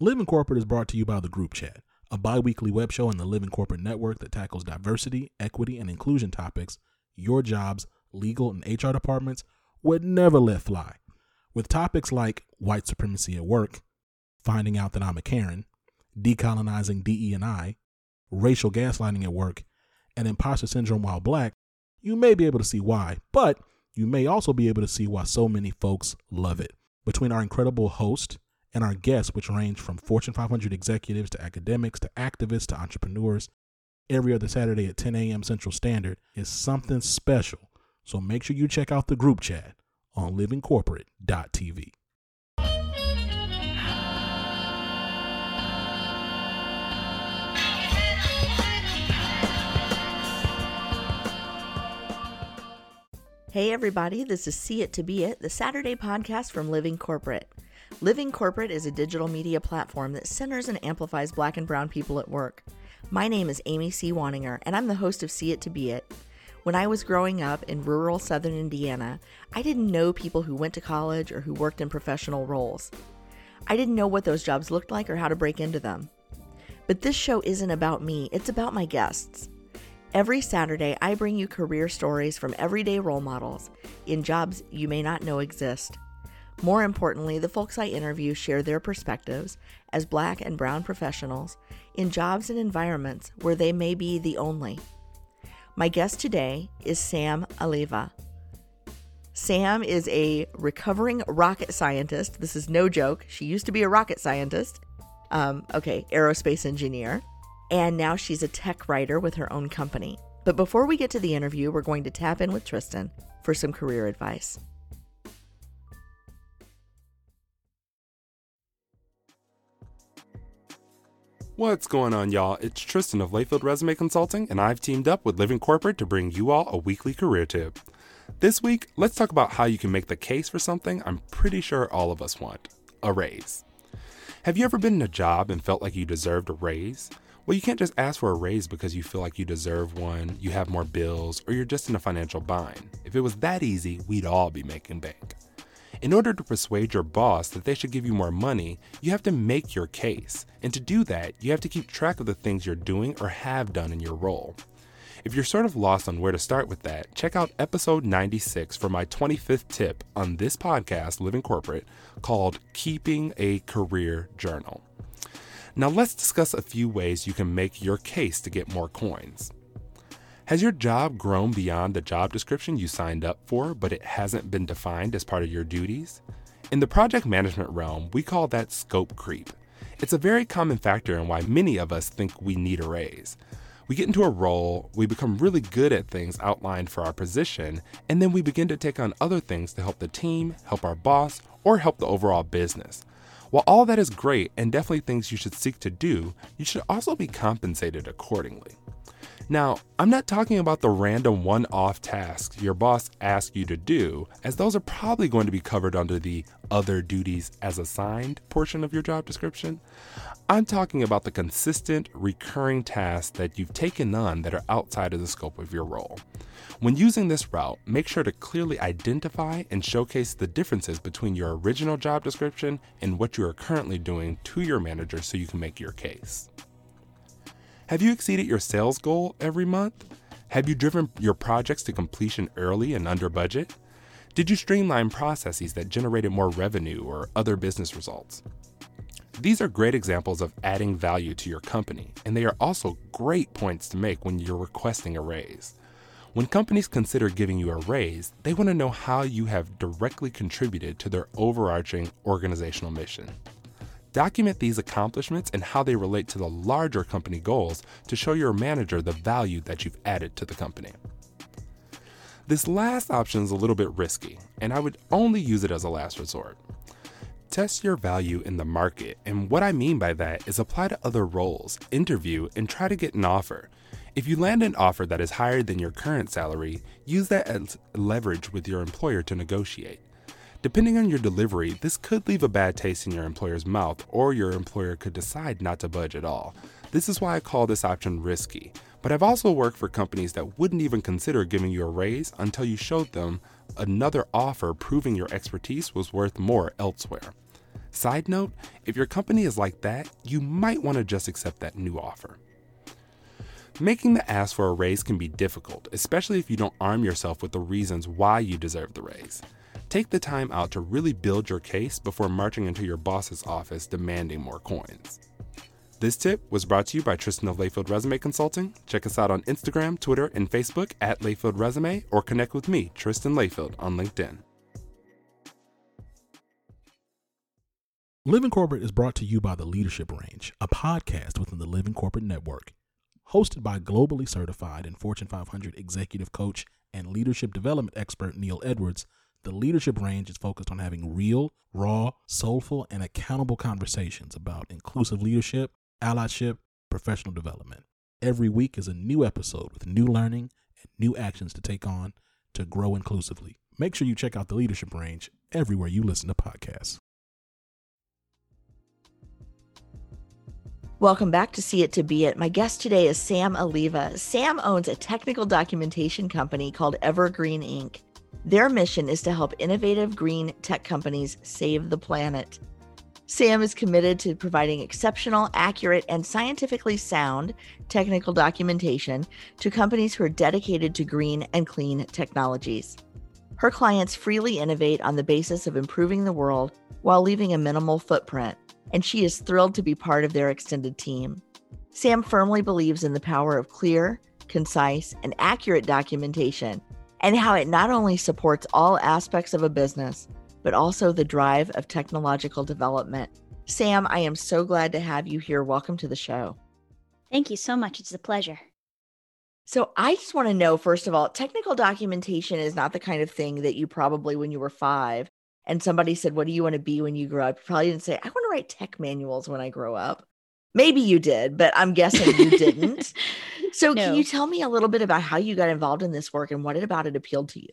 Living Corporate is brought to you by the Group Chat, a bi weekly web show in the Living Corporate network that tackles diversity, equity, and inclusion topics your jobs, legal, and HR departments would never let fly. With topics like white supremacy at work, finding out that I'm a Karen, decolonizing DE&I, racial gaslighting at work, and imposter syndrome while black, you may be able to see why, but you may also be able to see why so many folks love it. Between our incredible host and our guests, which range from Fortune 500 executives to academics to activists to entrepreneurs, every other Saturday at 10 a.m. Central Standard is something special. So make sure you check out the group chat on livingcorporate.tv. Hey, everybody, this is See It to Be It, the Saturday podcast from Living Corporate. Living Corporate is a digital media platform that centers and amplifies black and brown people at work. My name is Amy C. Waninger, and I'm the host of See It to Be It. When I was growing up in rural southern Indiana, I didn't know people who went to college or who worked in professional roles. I didn't know what those jobs looked like or how to break into them. But this show isn't about me, it's about my guests. Every Saturday, I bring you career stories from everyday role models in jobs you may not know exist. More importantly, the folks I interview share their perspectives as black and brown professionals in jobs and environments where they may be the only. My guest today is Sam Alleva. Sam is a recovering rocket scientist. This is no joke. She used to be a rocket scientist, um, okay, aerospace engineer and now she's a tech writer with her own company. But before we get to the interview, we're going to tap in with Tristan for some career advice. What's going on, y'all? It's Tristan of Layfield Resume Consulting, and I've teamed up with Living Corporate to bring you all a weekly career tip. This week, let's talk about how you can make the case for something I'm pretty sure all of us want a raise. Have you ever been in a job and felt like you deserved a raise? Well, you can't just ask for a raise because you feel like you deserve one, you have more bills, or you're just in a financial bind. If it was that easy, we'd all be making bank. In order to persuade your boss that they should give you more money, you have to make your case. And to do that, you have to keep track of the things you're doing or have done in your role. If you're sort of lost on where to start with that, check out episode 96 for my 25th tip on this podcast, Living Corporate, called Keeping a Career Journal. Now let's discuss a few ways you can make your case to get more coins. Has your job grown beyond the job description you signed up for, but it hasn't been defined as part of your duties? In the project management realm, we call that scope creep. It's a very common factor in why many of us think we need a raise. We get into a role, we become really good at things outlined for our position, and then we begin to take on other things to help the team, help our boss, or help the overall business. While all that is great and definitely things you should seek to do, you should also be compensated accordingly. Now, I'm not talking about the random one off tasks your boss asks you to do, as those are probably going to be covered under the other duties as assigned portion of your job description. I'm talking about the consistent, recurring tasks that you've taken on that are outside of the scope of your role. When using this route, make sure to clearly identify and showcase the differences between your original job description and what you are currently doing to your manager so you can make your case. Have you exceeded your sales goal every month? Have you driven your projects to completion early and under budget? Did you streamline processes that generated more revenue or other business results? These are great examples of adding value to your company, and they are also great points to make when you're requesting a raise. When companies consider giving you a raise, they want to know how you have directly contributed to their overarching organizational mission. Document these accomplishments and how they relate to the larger company goals to show your manager the value that you've added to the company. This last option is a little bit risky, and I would only use it as a last resort. Test your value in the market, and what I mean by that is apply to other roles, interview, and try to get an offer. If you land an offer that is higher than your current salary, use that as leverage with your employer to negotiate. Depending on your delivery, this could leave a bad taste in your employer's mouth, or your employer could decide not to budge at all. This is why I call this option risky. But I've also worked for companies that wouldn't even consider giving you a raise until you showed them another offer proving your expertise was worth more elsewhere. Side note if your company is like that, you might want to just accept that new offer. Making the ask for a raise can be difficult, especially if you don't arm yourself with the reasons why you deserve the raise. Take the time out to really build your case before marching into your boss's office demanding more coins. This tip was brought to you by Tristan of Layfield Resume Consulting. Check us out on Instagram, Twitter, and Facebook at Layfield Resume or connect with me, Tristan Layfield, on LinkedIn. Living Corporate is brought to you by the Leadership Range, a podcast within the Living Corporate Network. Hosted by globally certified and Fortune 500 executive coach and leadership development expert Neil Edwards, the Leadership Range is focused on having real, raw, soulful, and accountable conversations about inclusive leadership, allyship, professional development. Every week is a new episode with new learning and new actions to take on to grow inclusively. Make sure you check out the Leadership Range everywhere you listen to podcasts. Welcome back to See It to Be It. My guest today is Sam Aliva. Sam owns a technical documentation company called Evergreen Inc. Their mission is to help innovative green tech companies save the planet. Sam is committed to providing exceptional, accurate, and scientifically sound technical documentation to companies who are dedicated to green and clean technologies. Her clients freely innovate on the basis of improving the world while leaving a minimal footprint and she is thrilled to be part of their extended team. Sam firmly believes in the power of clear, concise, and accurate documentation and how it not only supports all aspects of a business, but also the drive of technological development. Sam, I am so glad to have you here. Welcome to the show. Thank you so much. It's a pleasure. So, I just want to know first of all, technical documentation is not the kind of thing that you probably, when you were five, and somebody said, What do you want to be when you grow up? You probably didn't say, I want to write tech manuals when I grow up. Maybe you did, but I'm guessing you didn't. So, no. can you tell me a little bit about how you got involved in this work and what it about it appealed to you?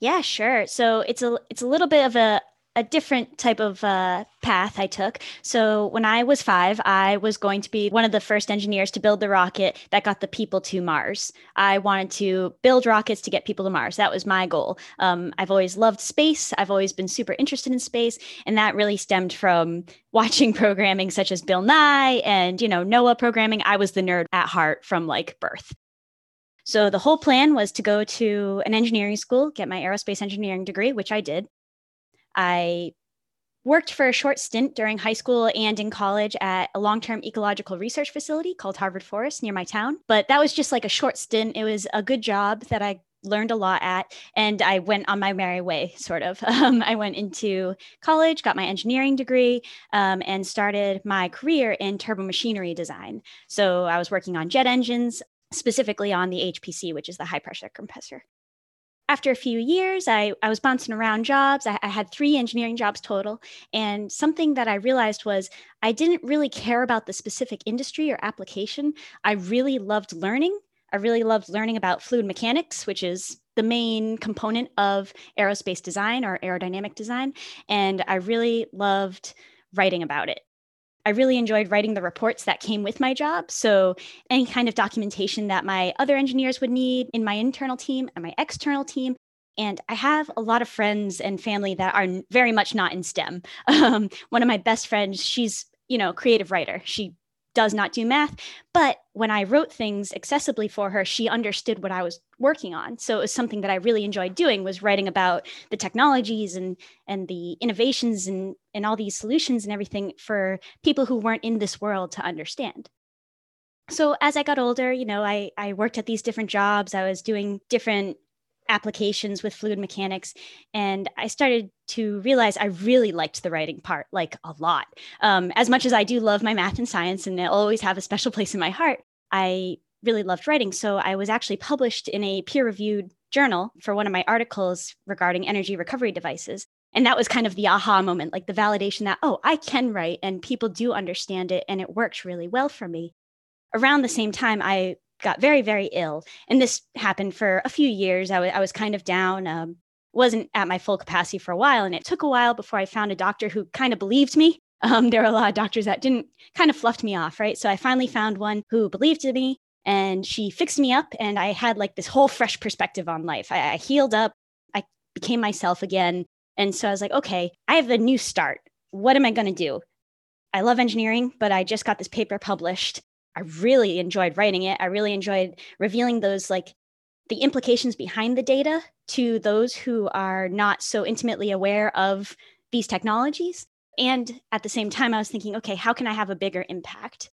Yeah, sure. So it's a it's a little bit of a a different type of uh, path I took. So when I was five, I was going to be one of the first engineers to build the rocket that got the people to Mars. I wanted to build rockets to get people to Mars. That was my goal. Um, I've always loved space. I've always been super interested in space, and that really stemmed from watching programming such as Bill Nye and you know Nova programming. I was the nerd at heart from like birth. So the whole plan was to go to an engineering school, get my aerospace engineering degree, which I did. I worked for a short stint during high school and in college at a long term ecological research facility called Harvard Forest near my town. But that was just like a short stint. It was a good job that I learned a lot at and i went on my merry way sort of um, i went into college got my engineering degree um, and started my career in turbo machinery design so i was working on jet engines specifically on the hpc which is the high pressure compressor after a few years, I, I was bouncing around jobs. I, I, had three engineering jobs total. And something that I realized was I didn't really care about the specific industry or application. I really loved learning. I really loved learning about fluid mechanics, which is the main component of aerospace design or aerodynamic design. And I really loved writing about it. I really enjoyed writing the reports that came with my job. So, any kind of documentation that my other engineers would need in my internal team and my external team. And I have a lot of friends and family that are very much not in STEM. Um, one of my best friends, she's, you know, creative writer. She does not do math. But when I wrote things accessibly for her, she understood what I was working on. So it was something that I really enjoyed doing was writing about the technologies and and the innovations and and all these solutions and everything for people who weren't in this world to understand. So as I got older, you know, I I worked at these different jobs. I was doing different applications with fluid mechanics and i started to realize i really liked the writing part like a lot. Um, as much as i do love my math and science and they'll always have a special place in my heart i really loved writing. So i was actually published in a peer-reviewed journal for one of my articles regarding energy recovery devices. And that was kind of the aha moment like the validation that oh i can write and people do understand it and it works really well for me. Around the same time i got very, very ill. And this happened for a few years. I, w- I was kind of down, um, wasn't at my full capacity for a while. And it took a while before I found a doctor who kind of believed me. Um, there were a lot of doctors that didn't kind of fluffed me off, right? So I finally found one who believed in me and she fixed me up. And I had like this whole fresh perspective on life. I, I healed up, I became myself again. And so I was like, okay, I have a new start what am I going to do? I love engineering, but I just got this paper published. I really enjoyed writing it. I really enjoyed revealing those like the implications behind the data to those who are not so intimately aware of these technologies. And at the same time, I was thinking, okay, how can I have a bigger impact?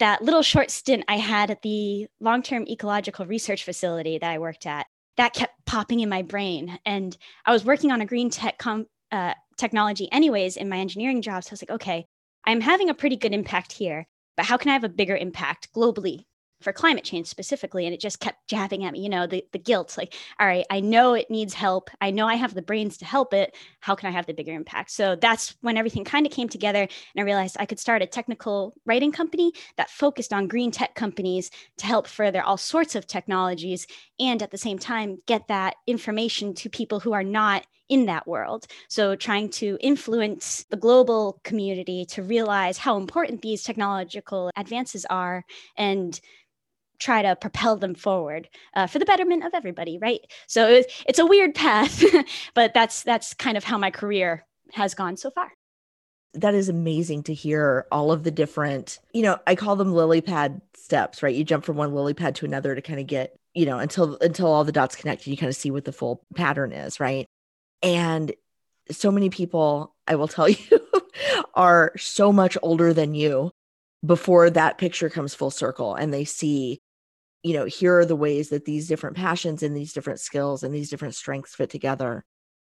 That little short stint I had at the long term ecological research facility that I worked at, that kept popping in my brain. And I was working on a green tech com- uh, technology, anyways, in my engineering job. So I was like, okay, I'm having a pretty good impact here, but how can I have a bigger impact globally for climate change specifically? And it just kept jabbing at me you know the, the guilt like all right i know it needs help. I know i have the brains to help it. How can i have the bigger impact? So that's when everything kind of came together and i realized i could start a technical writing company that focused on green tech companies to help further all sorts of technologies and at the same time get that information to people who are not in that world. So, trying to influence the global community to realize how important these technological advances are and try to propel them forward uh, for the betterment of everybody right? So it's, it's a weird path but that's that's kind of how my career has gone so far. That is amazing to hear all of the different you know i call them lily pad steps right? You jump from one lily pad to another to kind of get you know until until all the dots connect and you kind of see what the full pattern is right and so many people i will tell you are so much older than you before that picture comes full circle and they see you know, here are the ways that these different passions and these different skills and these different strengths fit together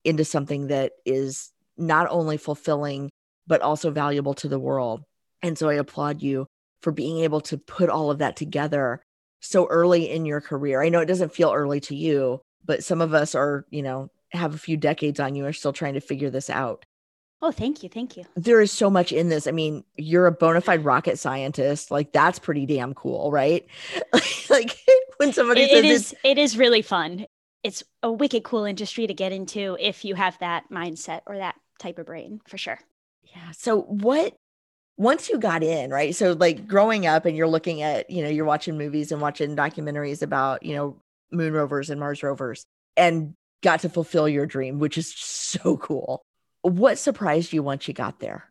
into something that is not only fulfilling, but also valuable to the world. And so I applaud you for being able to put all of that together so early in your career. I know it doesn't feel early to you, but some of us are, you know, have a few decades on you are still trying to figure this out. Oh, thank you. Thank you. There is so much in this. I mean, you're a bona fide rocket scientist. Like that's pretty damn cool, right? like when somebody it, says it is it is really fun. It's a wicked cool industry to get into if you have that mindset or that type of brain, for sure. Yeah. So what once you got in, right? So like growing up and you're looking at, you know, you're watching movies and watching documentaries about, you know, moon rovers and Mars rovers and got to fulfill your dream, which is so cool what surprised you once you got there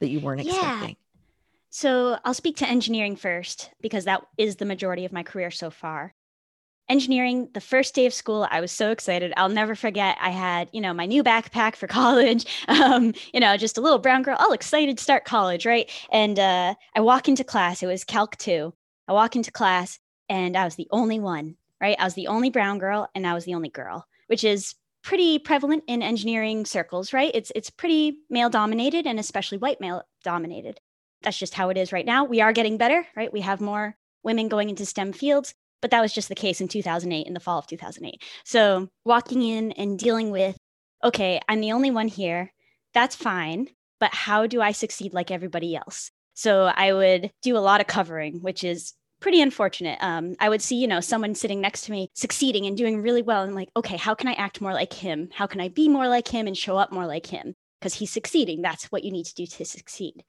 that you weren't yeah. expecting? So I'll speak to engineering first because that is the majority of my career so far. Engineering, the first day of school, I was so excited. I'll never forget. I had, you know, my new backpack for college. Um, you know, just a little brown girl, all excited to start college, right? And uh, I walk into class. It was Calc two. I walk into class, and I was the only one, right? I was the only brown girl, and I was the only girl, which is pretty prevalent in engineering circles, right? It's it's pretty male dominated and especially white male dominated. That's just how it is right now. We are getting better, right? We have more women going into STEM fields, but that was just the case in 2008 in the fall of 2008. So, walking in and dealing with okay, I'm the only one here. That's fine, but how do I succeed like everybody else? So, I would do a lot of covering, which is pretty unfortunate. Um, I would see, you know, someone sitting next to me succeeding and doing really well. And like, okay, how can I act more like him? How can I be more like him and show up more like him? Because he's succeeding. That's what you need to do to succeed.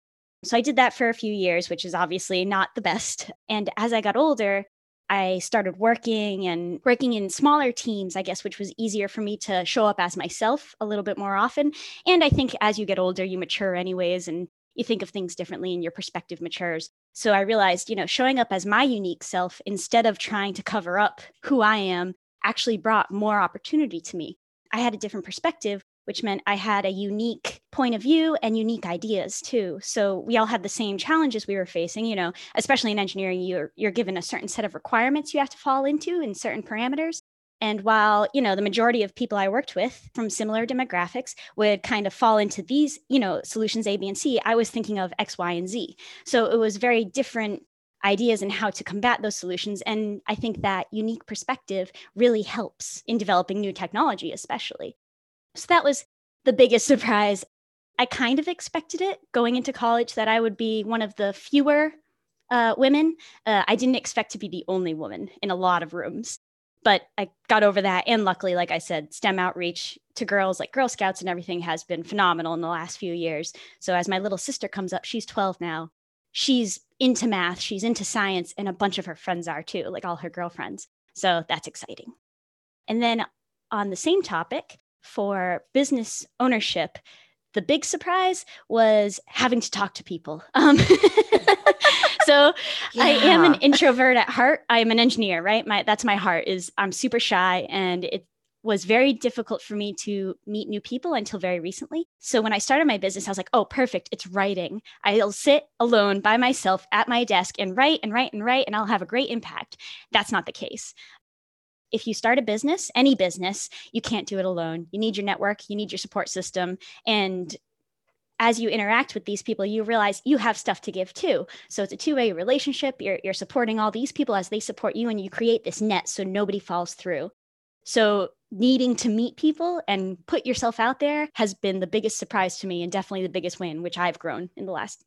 So I did that for a few years, which is obviously not the best. And as I got older, I started working and working in smaller teams, I guess, which was easier for me to show up as myself a little bit more often. And I think as you get older, you mature anyways, and you think of things differently and your perspective matures. So I realized, you know, showing up as my unique self instead of trying to cover up who I am actually brought more opportunity to me. I had a different perspective, which meant I had a unique point of view and unique ideas too. So we all had the same challenges we were facing, you know, especially in engineering, you're you're given a certain set of requirements you have to fall into in certain parameters. And while, you know, the majority of people I worked with from similar demographics would kind of fall into these, you know, solutions A, B, and C, I was thinking of X, Y, and Z. So it was very different ideas and how to combat those solutions. And I think that unique perspective really helps in developing new technology, especially. So that was the biggest surprise. I kind of expected it going into college that I would be one of the fewer uh, women. Uh, I didn't expect to be the only woman in a lot of rooms but I got over that. And luckily, like I said, STEM outreach to girls like Girl Scouts and everything has been phenomenal in the last few years. So as my little sister comes up, she's 12 now. She's into math, she's into science, and a bunch of her friends are too, like all her girlfriends. So that's exciting. And then on the same topic for business ownership, the big surprise was having to talk to people. Um, so yeah. I am an introvert at heart. I'm an engineer, right? My that's my heart is I'm super shy and it was very difficult for me to meet new people until very recently. So when I started my business, I was like, oh, perfect. It's writing. I'll sit alone by myself at my desk and write and write and write, and I'll have a great impact. That's not the case. If you start a business, any business, you can't do it alone. You need your network, you need your support system. And as you interact with these people, you realize you have stuff to give too. So it's a two way relationship. You're, you're supporting all these people as they support you, and you create this net so nobody falls through. So needing to meet people and put yourself out there has been the biggest surprise to me and definitely the biggest win, which I've grown in the last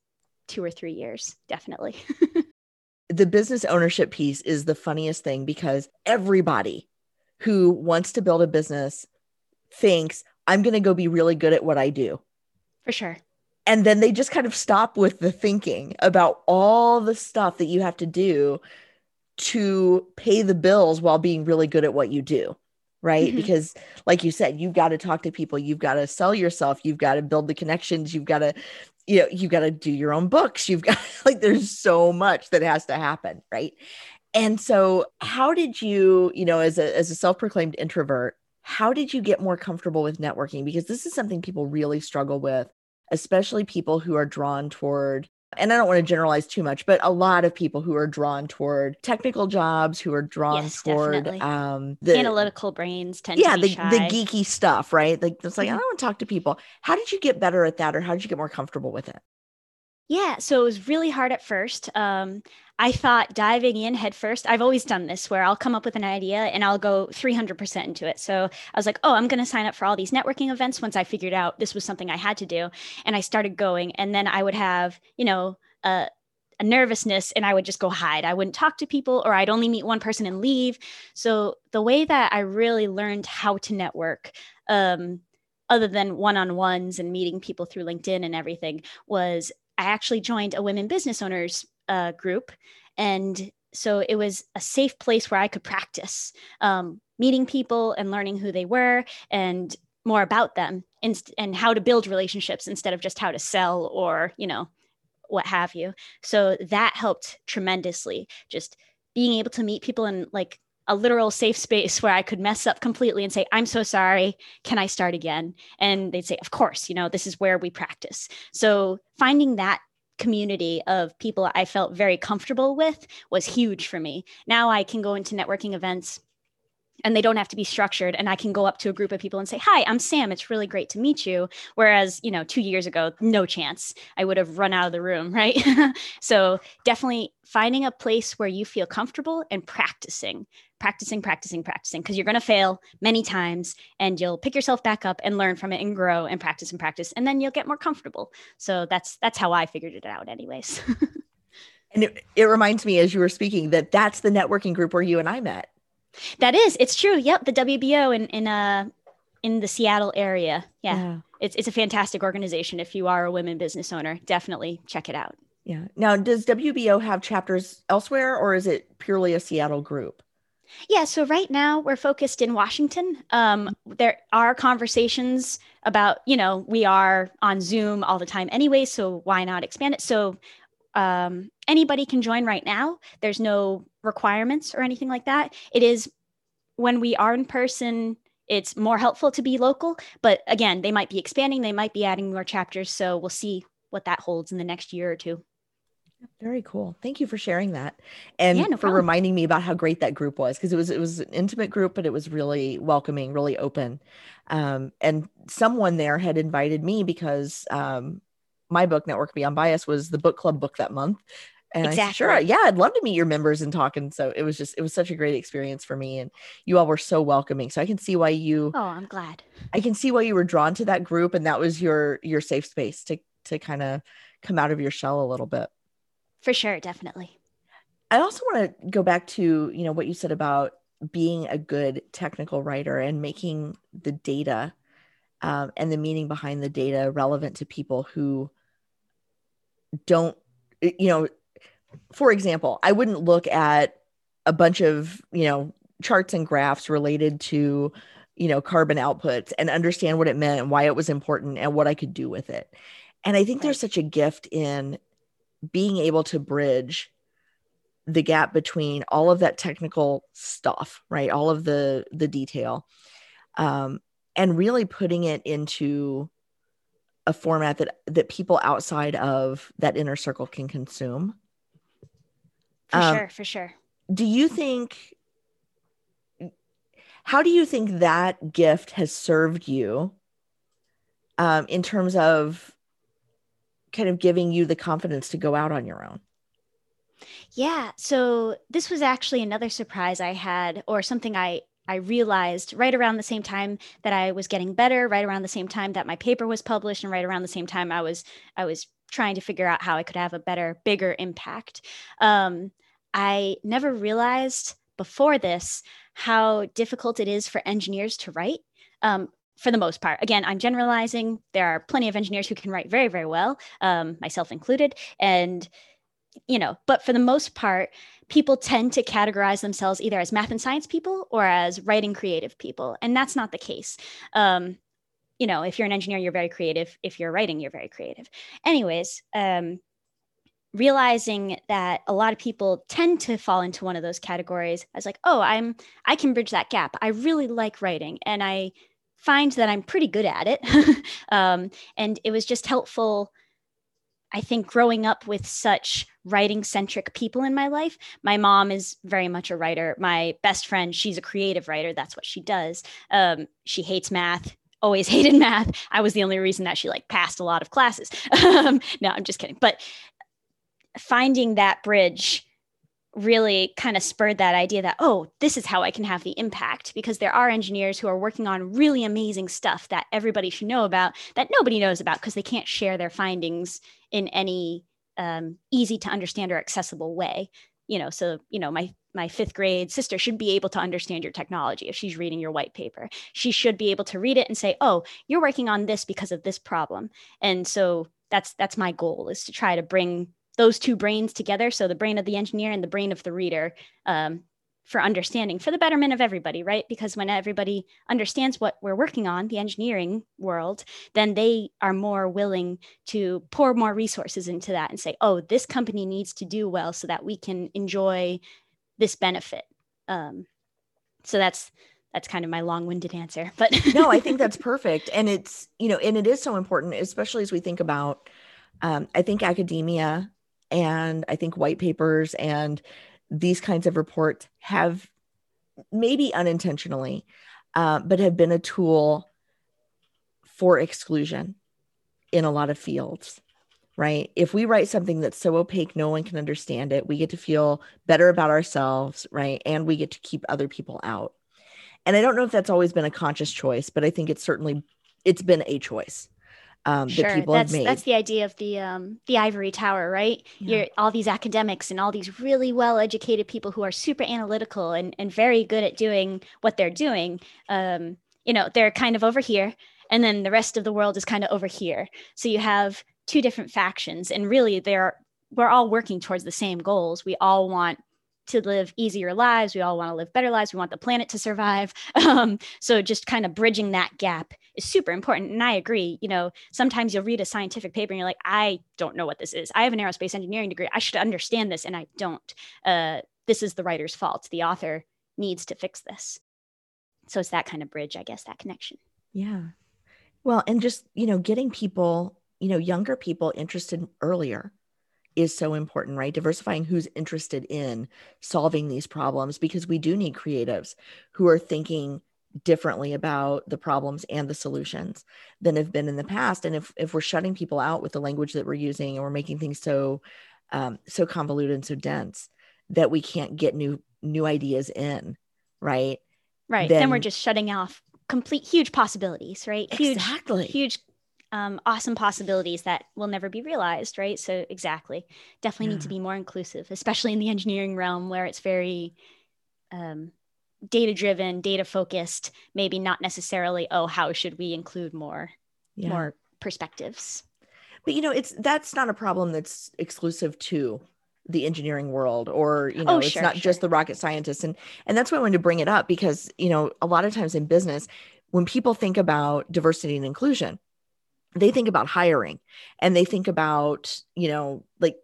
two or three years. Definitely. the business ownership piece is the funniest thing because everybody who wants to build a business thinks, I'm going to go be really good at what I do. For sure. And then they just kind of stop with the thinking about all the stuff that you have to do to pay the bills while being really good at what you do right mm-hmm. because like you said you've got to talk to people you've got to sell yourself you've got to build the connections you've got to you know you've got to do your own books you've got like there's so much that has to happen right? And so how did you you know as a as a self-proclaimed introvert how did you get more comfortable with networking? Because this is something people really struggle with especially people who are drawn toward and I don't want to generalize too much, but a lot of people who are drawn toward technical jobs, who are drawn yes, toward um, the analytical brains, tend yeah, the, the geeky stuff, right? Like it's like mm-hmm. I don't want to talk to people. How did you get better at that, or how did you get more comfortable with it? Yeah, so it was really hard at first. Um, I thought diving in headfirst, I've always done this where I'll come up with an idea and I'll go 300% into it. So I was like, oh, I'm going to sign up for all these networking events once I figured out this was something I had to do. And I started going. And then I would have, you know, a, a nervousness and I would just go hide. I wouldn't talk to people or I'd only meet one person and leave. So the way that I really learned how to network, um, other than one on ones and meeting people through LinkedIn and everything, was I actually joined a women business owners uh, group. And so it was a safe place where I could practice um, meeting people and learning who they were and more about them and, and how to build relationships instead of just how to sell or, you know, what have you. So that helped tremendously. Just being able to meet people and like a literal safe space where I could mess up completely and say, I'm so sorry. Can I start again? And they'd say, Of course, you know, this is where we practice. So finding that community of people I felt very comfortable with was huge for me. Now I can go into networking events and they don't have to be structured and i can go up to a group of people and say hi i'm sam it's really great to meet you whereas you know two years ago no chance i would have run out of the room right so definitely finding a place where you feel comfortable and practicing practicing practicing practicing because you're going to fail many times and you'll pick yourself back up and learn from it and grow and practice and practice and then you'll get more comfortable so that's that's how i figured it out anyways and it, it reminds me as you were speaking that that's the networking group where you and i met that is, it's true. Yep, the WBO in in uh in the Seattle area. Yeah. yeah. It's it's a fantastic organization if you are a women business owner. Definitely check it out. Yeah. Now, does WBO have chapters elsewhere or is it purely a Seattle group? Yeah, so right now we're focused in Washington. Um, there are conversations about, you know, we are on Zoom all the time anyway, so why not expand it? So um, anybody can join right now. There's no requirements or anything like that. It is when we are in person, it's more helpful to be local. But again, they might be expanding, they might be adding more chapters. So we'll see what that holds in the next year or two. Very cool. Thank you for sharing that, and yeah, no for reminding me about how great that group was because it was it was an intimate group, but it was really welcoming, really open. Um, and someone there had invited me because um, my book, Network Beyond Bias, was the book club book that month. And exactly. I said, sure, yeah, I'd love to meet your members and talk. And so it was just, it was such a great experience for me. And you all were so welcoming. So I can see why you, oh, I'm glad. I can see why you were drawn to that group. And that was your, your safe space to, to kind of come out of your shell a little bit. For sure. Definitely. I also want to go back to, you know, what you said about being a good technical writer and making the data um, and the meaning behind the data relevant to people who don't you know for example i wouldn't look at a bunch of you know charts and graphs related to you know, carbon outputs and understand what it meant and why it was important and what I could do with it. And I think there's such a gift in being able to bridge the gap between all of that technical stuff, right? All of the the detail. Um, and really putting it into a format that that people outside of that inner circle can consume. For um, sure, for sure. Do you think how do you think that gift has served you um, in terms of kind of giving you the confidence to go out on your own? Yeah. So this was actually another surprise I had, or something I I realized right around the same time that I was getting better, right around the same time that my paper was published, and right around the same time I was I was trying to figure out how I could have a better, bigger impact. Um, I never realized before this how difficult it is for engineers to write. Um, for the most part. Again, I'm generalizing. There are plenty of engineers who can write very, very well, um, myself included. And, you know, but for the most part, people tend to categorize themselves either as math and science people or as writing creative people. And that's not the case. Um, you know, if you're an engineer, you're very creative. If you're writing, you're very creative. Anyways, um, realizing that a lot of people tend to fall into one of those categories I was like, oh, I'm I can bridge that gap. I really like writing, and I find that I'm pretty good at it. um, and it was just helpful I think growing up with such writing centric people in my life, my mom is very much a writer. My best friend, she's a creative writer. That's what she does. Um, she hates math, always hated math. I was the only reason that she like passed a lot of classes. Um, no, I'm just kidding. But finding that bridge really kind of spurred that idea that, oh, this is how I can have the impact because there are engineers who are working on really amazing stuff that everybody should know about that nobody knows about because they can't share their findings in any um, easy to understand or accessible way. You know, so, you know, my my fifth grade sister should be able to understand your technology if she's reading your white paper. She should be able to read it and say, "Oh, you're working on this because of this problem." And so that's that's my goal is to try to bring those two brains together. So the brain of the engineer and the brain of the reader um, for understanding, for the betterment of everybody, right? Because when everybody understands what we're working on, the engineering world, then they are more willing to pour more resources into that and say, oh, this company needs to do well so that we can enjoy this benefit. Um, so that's that's kind of my long-winded answer but no i think that's perfect and it's you know and it is so important especially as we think about um, i think academia and I think white papers and these kinds of reports have maybe unintentionally, uh, but have been a tool for exclusion in a lot of fields, right? If we write something that's so opaque, no one can understand it, we get to feel better about ourselves, right? And we get to keep other people out. And I don't know if that's always been a conscious choice, but I think it's certainly it's been a choice um, sure. that people that's, have made. That's the idea of the um, the ivory tower, right? Yeah. You're all these academics and all these really well educated people who are super analytical and, and very good at doing what they're doing. Um, you know, they're kind of over here, and then the rest of the world is kind of over here. So you have two different factions, and really, they're we're all working towards the same goals. We all want to live easier lives. We all want to live better lives. We want the planet to survive. Um, so just kind of bridging that gap is super important. And I agree. You know, sometimes you'll read a scientific paper and you're like, I don't know what this is. I have an aerospace engineering degree. I should understand this, and I don't. Uh, this is the writer's fault. The author needs to fix this. So it's that kind of bridge, I guess, that connection. Yeah. Well, and just, you know, getting people, you know, younger people interested earlier is so important, right? Diversifying who's interested in solving these problems because we do need creatives who are thinking differently about the problems and the solutions than have been in the past. And if if we're shutting people out with the language that we're using and we're making things so um, so convoluted and so dense that we can't get new new ideas in, right? Right. Then, then we're just shutting off complete huge possibilities, right? Huge, exactly. huge um, awesome possibilities that will never be realized, right? So, exactly. Definitely yeah. need to be more inclusive, especially in the engineering realm where it's very um, data driven, data focused, maybe not necessarily, oh, how should we include more, yeah. more perspectives? But you know, it's that's not a problem that's exclusive to the engineering world or you know Oh, it's sure, not sure. just the rocket scientists and and that's why i wanted to bring it up because you know a lot of times in business when people think about diversity and inclusion they think about hiring and they think about you know like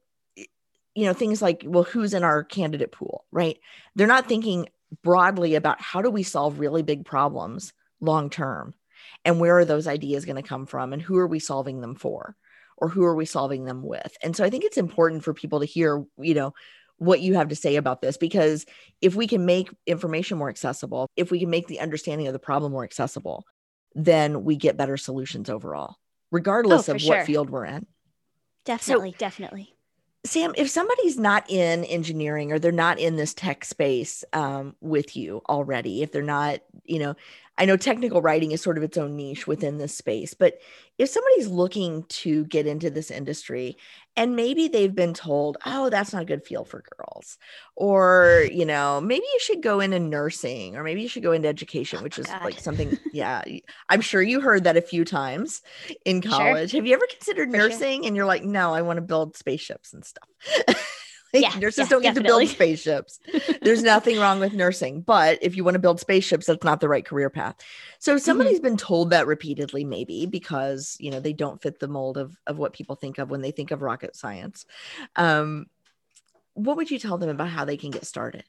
you know things like well who's in our candidate pool right? They're not thinking broadly about how do we solve really big problems long term and where are those ideas going to come from and who are we solving them for or who are we solving them with? And so i think it's important for people to hear you know what you have to say about this because if we can make information more accessible if we can make the understanding of the problem more accessible then we get better solutions overall regardless for of sure. what field we're in Definitely, definitely. Sam, if somebody's not in engineering or they're not in this tech space um, with you already, if they're not, you know, I know technical writing is sort of its own niche within this space, but if somebody's looking to get into this industry and maybe they've been told, oh, that's not a good field for girls, or, you know, maybe you should go into nursing or maybe you should go into education, oh which is God. like something, yeah, I'm sure you heard that a few times in Sure. college. Have you ever considered For sure. nursing and you're like, no, I want to build spaceships and stuff? Like, Yeah, nurses yeah, don't get to build spaceships. There's nothing wrong with nursing, but if you want to build spaceships, that's not the right career path. So Mm-hmm. somebody's been told that repeatedly, maybe because you know they don't fit the mold of of what people think of when they think of rocket science. Um, what would you tell them about how they can get started?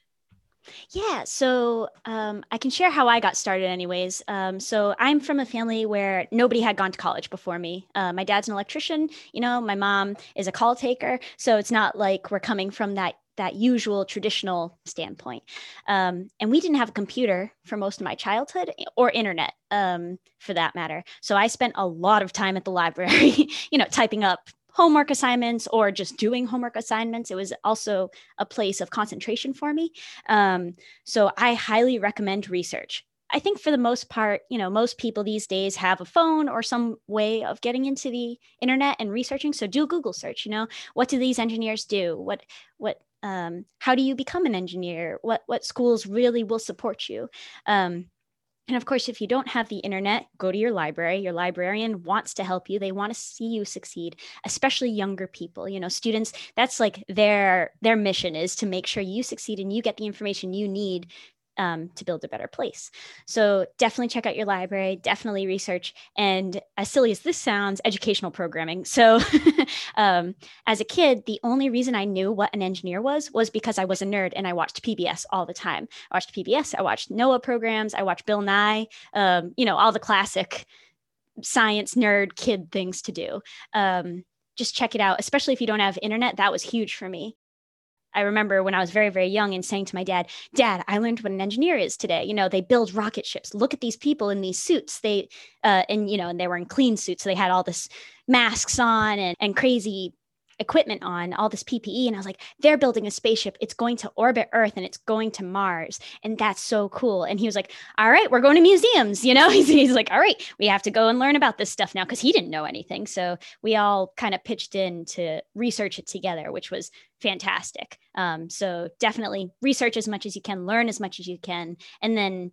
Yeah, so um, I can share how I got started, anyways. Um, so I'm from a family where nobody had gone to college before me. Uh, my dad's an electrician, you know, my mom is a call taker, so it's not like we're coming from that that usual traditional standpoint. Um, and we didn't have a computer for most of my childhood or internet, um, for that matter. So I spent a lot of time at the library, you know, typing up homework assignments or just doing homework assignments. It was also a place of concentration for me. Um, so I highly recommend research. I think for the most part, you know, most people these days have a phone or some way of getting into the internet and researching. So do a Google search. You know, what do these engineers do? What what um, how do you become an engineer? What what schools really will support you? Um, and of course, if you don't have the internet, go to your library. Your librarian wants to help you. They want to see you succeed, especially younger people. You know, students, that's like their their mission is to make sure you succeed and you get the information you need um, to build a better place. So definitely check out your library, definitely research. And as silly as this sounds, educational programming. So um, as a kid, the only reason I knew what an engineer was was because I was a nerd and I watched PBS all the time. I watched PBS, I watched Nova programs, I watched Bill Nye, um, you know, all the classic science nerd kid things to do. Um, just check it out, especially if you don't have internet. That was huge for me. I remember when I was very, very young and saying to my dad, Dad, I learned what an engineer is today. You know, they build rocket ships. Look at these people in these suits. They, uh, and, you know, and they were in clean suits. So they had all this masks on and, and crazy equipment on, all this PPE. And I was like, they're building a spaceship. It's going to orbit Earth and it's going to Mars. And that's so cool. And he was like, all right, we're going to museums. You know, he's, he's like, all right, we have to go and learn about this stuff now because he didn't know anything. So we all kind of pitched in to research it together, which was fantastic. Um, so definitely research as much as you can, learn as much as you can, and then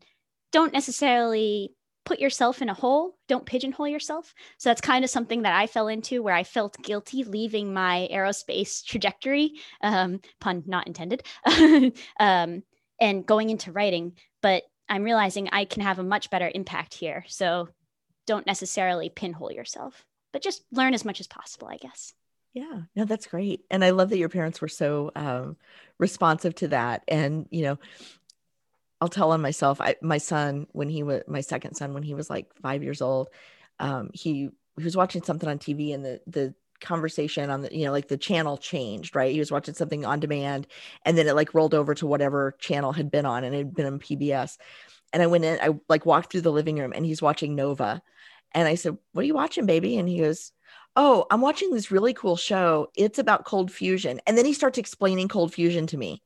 don't necessarily put yourself in a hole. Don't pigeonhole yourself. So that's kind of something that I fell into where I felt guilty leaving my aerospace trajectory, um, pun not intended, um, and going into writing. But I'm realizing I can have a much better impact here. So don't necessarily pinhole yourself, but just learn as much as possible, I guess. Yeah, no, that's great. And I love that your parents were so um, responsive to that. And, you know, I'll tell on myself, I, my son, when he was my second son, when he was like five years old, um, he, he was watching something on TV and the, the conversation on the, you know, like the channel changed, right? He was watching something on demand and then it like rolled over to whatever channel had been on and it had been on PBS. And I went in, I like walked through the living room and he's watching Nova. And I said, What are you watching, baby? And he goes, Oh, I'm watching this really cool show. It's about cold fusion. And then he starts explaining cold fusion to me.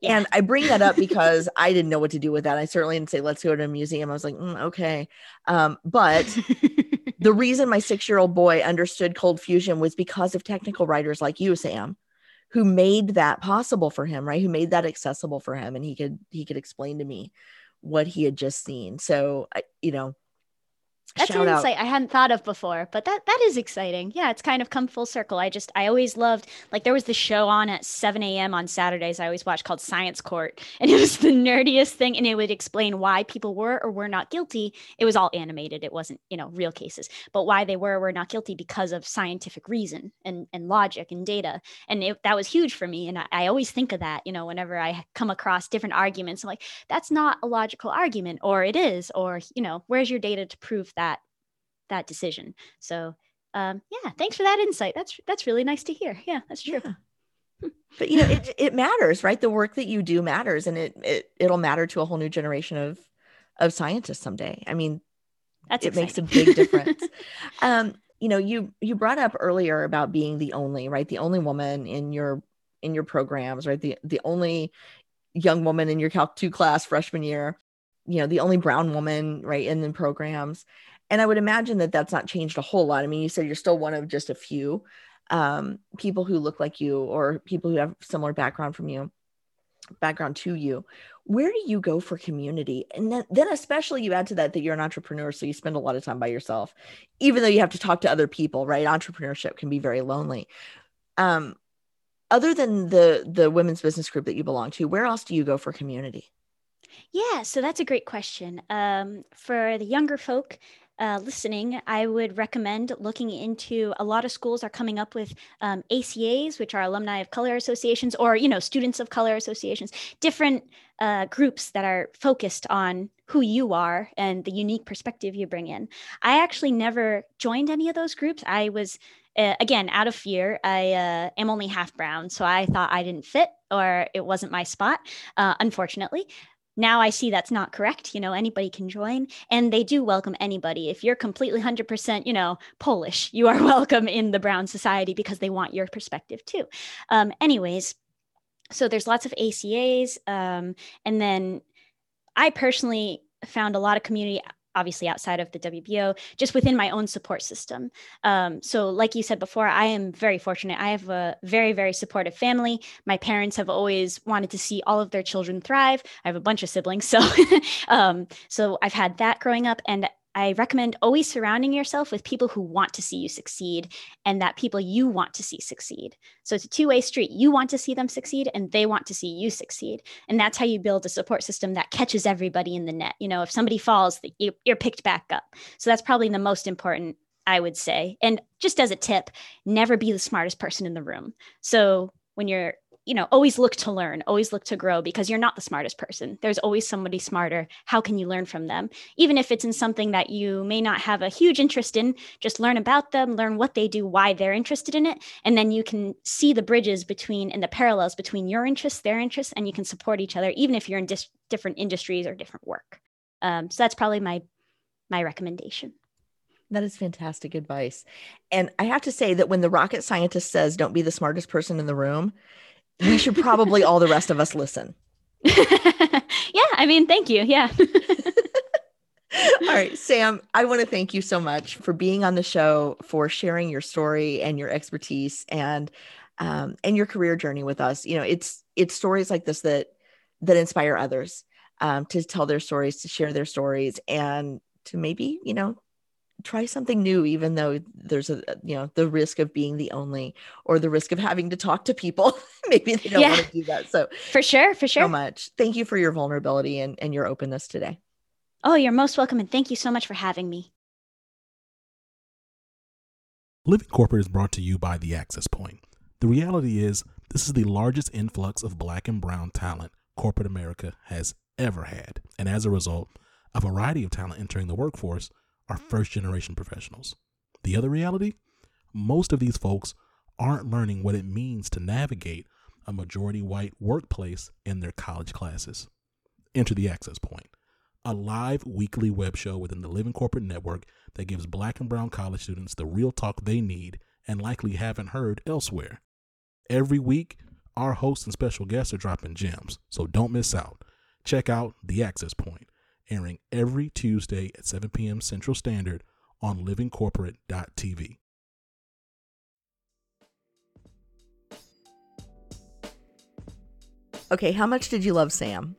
Yeah. And I bring that up because I didn't know what to do with that. I certainly didn't say, let's go to a museum. I was like, mm, okay. Um, but the reason my six year old boy understood cold fusion was because of technical writers like you, Sam, who made that possible for him, right? Who made that accessible for him. And he could, he could explain to me what he had just seen. So, I, you know, That's Shout an out. insight I hadn't thought of before, but that that is exciting. Yeah, it's kind of come full circle. I just I always loved like there was the show on at 7 a.m. on Saturdays I always watched called Science Court, and it was the nerdiest thing, and it would explain why people were or were not guilty. It was all animated; it wasn't you know real cases, but why they were or were not guilty because of scientific reason and and logic and data, and it, that was huge for me. And I, I always think of that, you know, whenever I come across different arguments, I'm like, that's not a logical argument, or it is, or you know, where's your data to prove that? that decision. So um, yeah, thanks for that insight. That's that's really nice to hear. Yeah, that's true. Yeah. But you know, it, it matters, right? The work that you do matters, and it, it it'll matter to a whole new generation of of scientists someday. I mean, That's it makes a big difference. um, you know, you you brought up earlier about being the only, right? The only woman in your in your programs, right? The the only young woman in your Calc 2 class freshman year, you know, the only brown woman, right, in the programs. And I would imagine that that's not changed a whole lot. I mean, you said you're still one of just a few um, people who look like you or people who have similar background from you, background to you. Where do you go for community? And then, then especially you add to that that you're an entrepreneur, so you spend a lot of time by yourself, even though you have to talk to other people, right? Entrepreneurship can be very lonely. Um, other than the the women's business group that you belong to, where else do you go for community? Yeah, so that's a great question. Um, for the younger folk uh, listening, I would recommend looking into. A lot of schools are coming up with um, ACAs, which are alumni of color associations, or you know, students of color associations. Different uh, groups that are focused on who you are and the unique perspective you bring in. I actually never joined any of those groups. I was uh, again out of fear i uh, am only half brown so i thought i didn't fit or it wasn't my spot uh, unfortunately now i see that's not correct you know anybody can join and they do welcome anybody. If you're completely 100% you know polish you are welcome in the brown society because they want your perspective too. Um, anyways so there's lots of acas um, and then i personally found a lot of community obviously outside of the WBO, just within my own support system. Um, so, like you said before, I am very fortunate. I have a very, very supportive family. My parents have always wanted to see all of their children thrive. I have a bunch of siblings, so um, so I've had that growing up, and I recommend always surrounding yourself with people who want to see you succeed and that people you want to see succeed. So it's a two way street. You want to see them succeed and they want to see you succeed. And that's how you build a support system that catches everybody in the net. You know, if somebody falls, you're picked back up. So that's probably the most important, I would say. And just as a tip, never be the smartest person in the room. So when you're you know always look to learn always look to grow because you're not the smartest person. There's always somebody smarter. How can you learn from them? Even if it's in something that you may not have a huge interest in just learn about them learn what they do why they're interested in it and then you can see the bridges between and the parallels between your interests their interests and you can support each other even if you're in dis- different industries or different work. Um, so that's probably my my recommendation. That is fantastic advice. And I have to say that when the rocket scientist says, don't be the smartest person in the room, we should probably all the rest of us listen. yeah, I mean, thank you. Yeah. all right, Sam, I want to thank you so much for being on the show, for sharing your story and your expertise and um, and your career journey with us. You know, it's it's stories like this that that inspire others um, to tell their stories, to share their stories, and to maybe you know try something new even though there's a uh, you know the risk of being the only or the risk of having to talk to people maybe they don't Yeah. want to do that so for sure. For sure. so much thank you for your vulnerability and, and your openness today Oh, you're most welcome. And thank you so much for having me. Living Corporate is brought to you by The Access Point. The reality is, this is the largest influx of black and brown talent corporate America has ever had. And as a result, a variety of talent entering the workforce are first generation professionals. The other reality? Most of these folks aren't learning what it means to navigate a majority white workplace in their college classes. Enter The Access Point, a live weekly web show within the Living Corporate Network that gives black and brown college students the real talk they need and likely haven't heard elsewhere. Every week, our hosts and special guests are dropping gems, so don't miss out. Check out The Access Point, airing every Tuesday at 7 p.m. Central Standard on livingcorporate.tv. okay how much did you love sam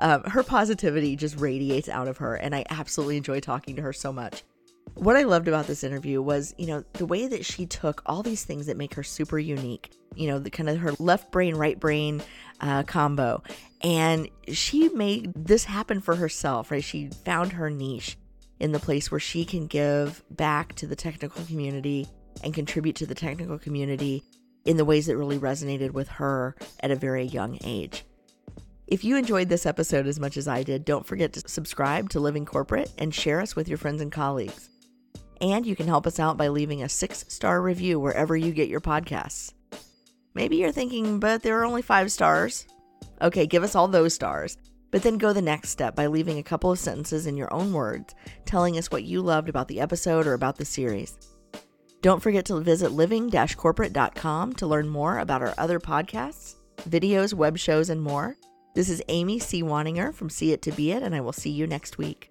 um, her positivity just radiates out of her and i absolutely enjoy talking to her so much What I loved about this interview was, you know, the way that she took all these things that make her super unique, you know, the kind of her left brain, right brain uh, combo. And she made this happen for herself, right? She found her niche in the place where she can give back to the technical community and contribute to the technical community in the ways that really resonated with her at a very young age. If you enjoyed this episode as much as I did, don't forget to subscribe to Living Corporate and share us with your friends and colleagues. And you can help us out by leaving a six star review wherever you get your podcasts. Maybe you're thinking, but there are only five stars. Okay, give us all those stars. But then go the next step by leaving a couple of sentences in your own words, telling us what you loved about the episode or about the series. Don't forget to visit living corporate.com to learn more about our other podcasts, videos, web shows, and more. This is Amy C. Waninger from See It to Be It, and I will see you next week.